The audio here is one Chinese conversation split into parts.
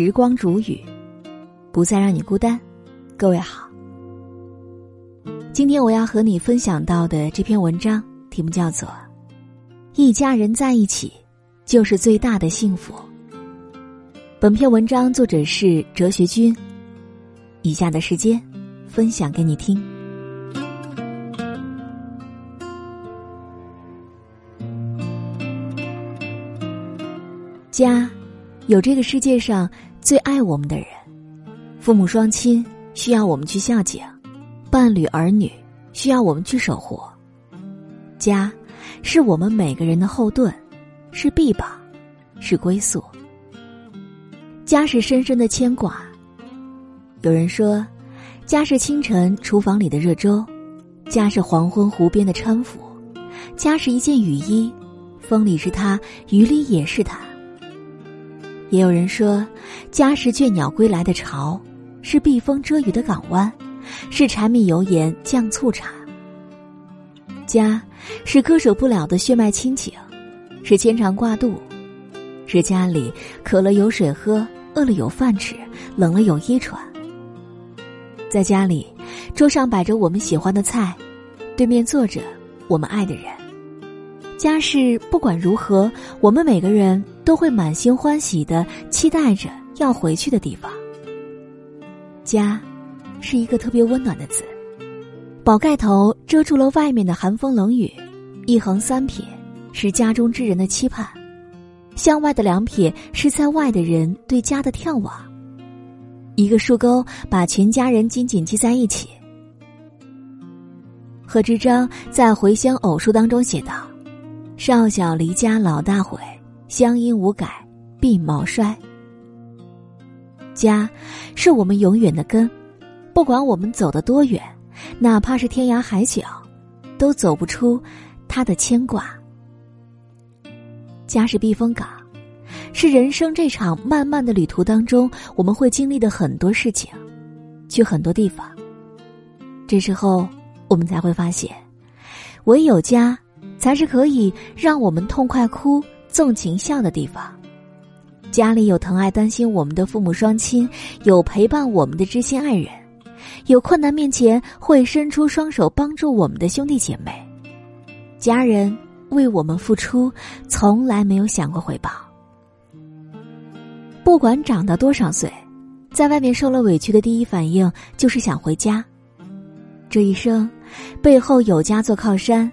时光煮雨，不再让你孤单。各位好，今天我要和你分享到的这篇文章题目叫做《一家人在一起就是最大的幸福》。本篇文章作者是哲学君。以下的时间，分享给你听。家，有这个世界上最爱我们的人，父母双亲需要我们去孝敬，伴侣儿女需要我们去守护。家，是我们每个人的后盾，是臂膀，是归宿。家是深深的牵挂。有人说，家是清晨厨房里的热粥，家是黄昏湖边的搀扶，家是一件雨衣，风里是它，雨里也是它。也有人说，家是倦鸟归来的巢，是避风遮雨的港湾，是柴米油盐酱醋茶。家，是割舍不了的血脉亲情，是牵肠挂肚，是家里渴了有水喝，饿了有饭吃，冷了有衣穿。在家里，桌上摆着我们喜欢的菜，对面坐着我们爱的人。家是不管如何，我们每个人都会满心欢喜的期待着要回去的地方。家，是一个特别温暖的字，宝盖头遮住了外面的寒风冷雨，一横三撇是家中之人的期盼，向外的两撇是在外的人对家的眺望。一个竖钩把全家人紧紧系在一起。贺知章在《回乡偶书》当中写道。少小离家老大回，乡音无改鬓毛衰。家，是我们永远的根，不管我们走得多远，哪怕是天涯海角，都走不出他的牵挂。家是避风港，是人生这场漫漫的旅途当中我们会经历的很多事情，去很多地方。这时候，我们才会发现，唯有家。才是可以让我们痛快哭、纵情笑的地方。家里有疼爱、担心我们的父母双亲，有陪伴我们的知心爱人，有困难面前会伸出双手帮助我们的兄弟姐妹。家人为我们付出，从来没有想过回报。不管长到多少岁，在外面受了委屈的第一反应就是想回家。这一生，背后有家做靠山。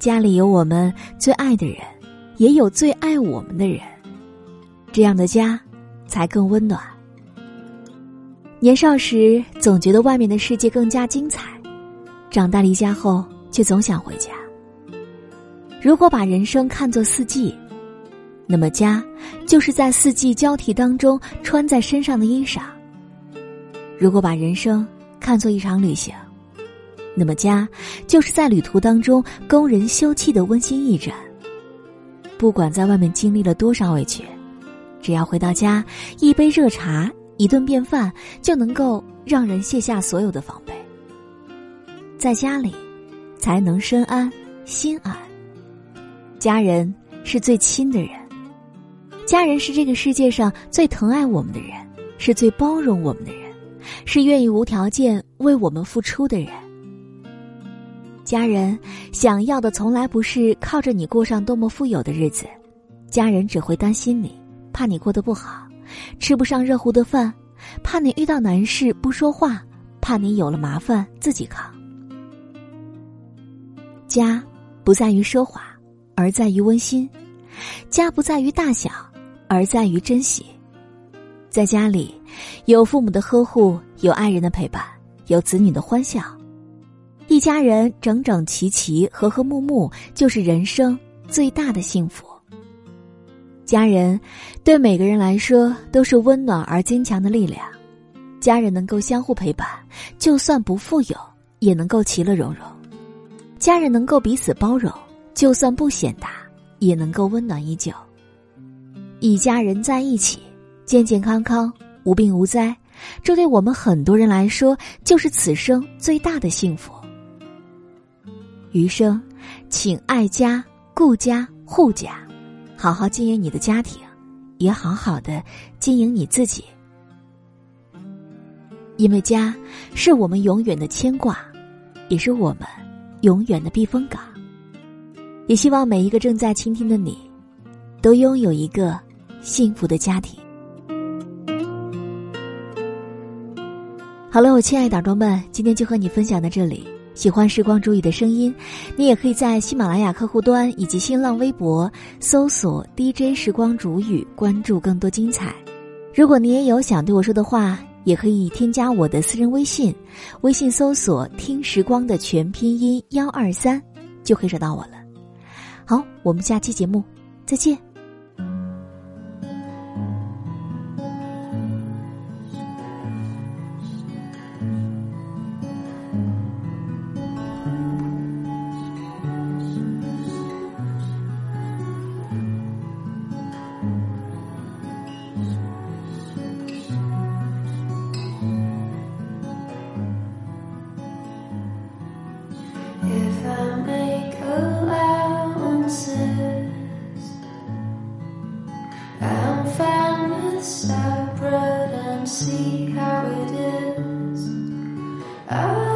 家里有我们最爱的人，也有最爱我们的人，这样的家才更温暖。年少时总觉得外面的世界更加精彩，长大离家后却总想回家。如果把人生看作四季，那么家就是在四季交替当中穿在身上的衣裳。如果把人生看作一场旅行。那么家，就是在旅途当中供人休憩的温馨驿站。不管在外面经历了多少委屈，只要回到家，一杯热茶，一顿便饭，就能够让人卸下所有的防备。在家里，才能身安心安。家人是最亲的人，家人是这个世界上最疼爱我们的人，是最包容我们的人，是愿意无条件为我们付出的人。家人想要的从来不是靠着你过上多么富有的日子，家人只会担心你，怕你过得不好，吃不上热乎的饭，怕你遇到难事不说话，怕你有了麻烦自己扛。家不在于奢华，而在于温馨；家不在于大小，而在于珍惜。在家里，有父母的呵护，有爱人的陪伴，有子女的欢笑。一家人整整齐齐、和和睦睦，就是人生最大的幸福。家人对每个人来说都是温暖而坚强的力量。家人能够相互陪伴，就算不富有，也能够其乐融融；家人能够彼此包容，就算不显达，也能够温暖依旧。一家人在一起，健健康康、无病无灾，这对我们很多人来说，就是此生最大的幸福。余生，请爱家、顾家、护家，好好经营你的家庭，也好好的经营你自己。因为家是我们永远的牵挂，也是我们永远的避风港。也希望每一个正在倾听的你，都拥有一个幸福的家庭。好了，我亲爱的耳朵们，今天就和你分享到这里。喜欢时光煮雨的声音，你也可以在喜马拉雅客户端以及新浪微博搜索 DJ 时光煮雨，关注更多精彩。如果你也有想对我说的话，也可以添加我的私人微信，微信搜索“听时光”的全拼音幺二三，就可以找到我了。好，我们下期节目再见。separate and see how it is. I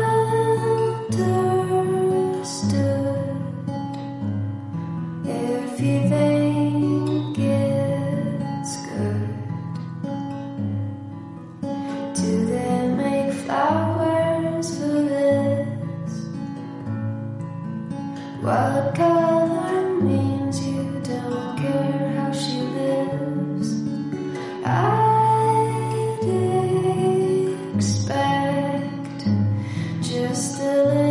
love.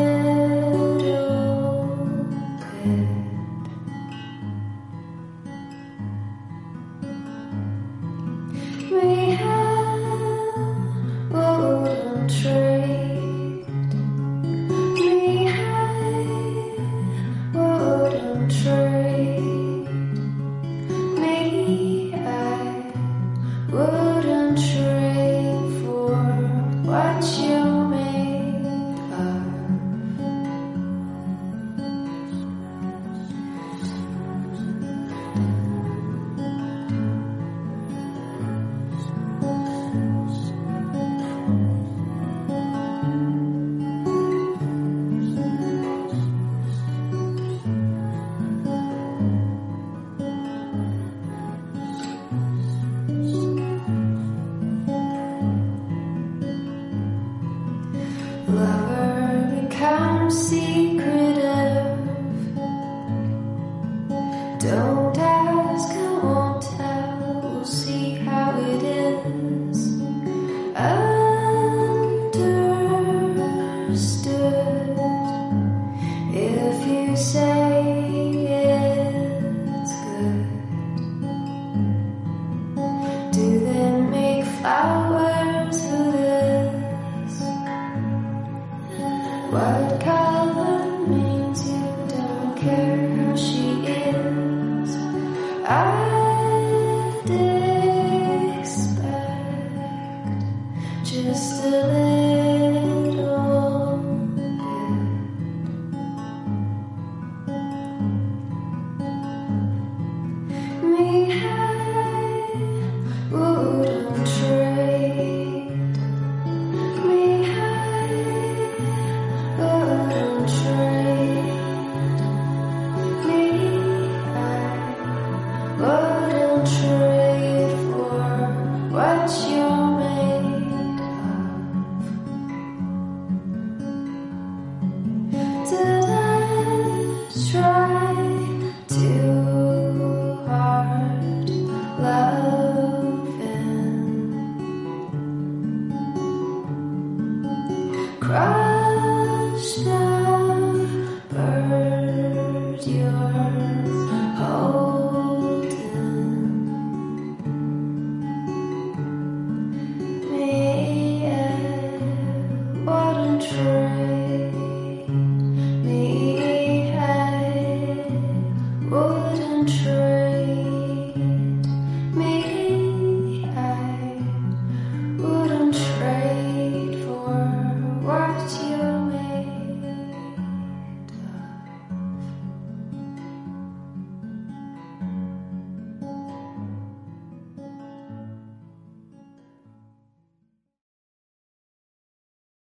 Lover becomes secretive. Don't ask, I won't tell. We'll see how it is. Understood. If you say do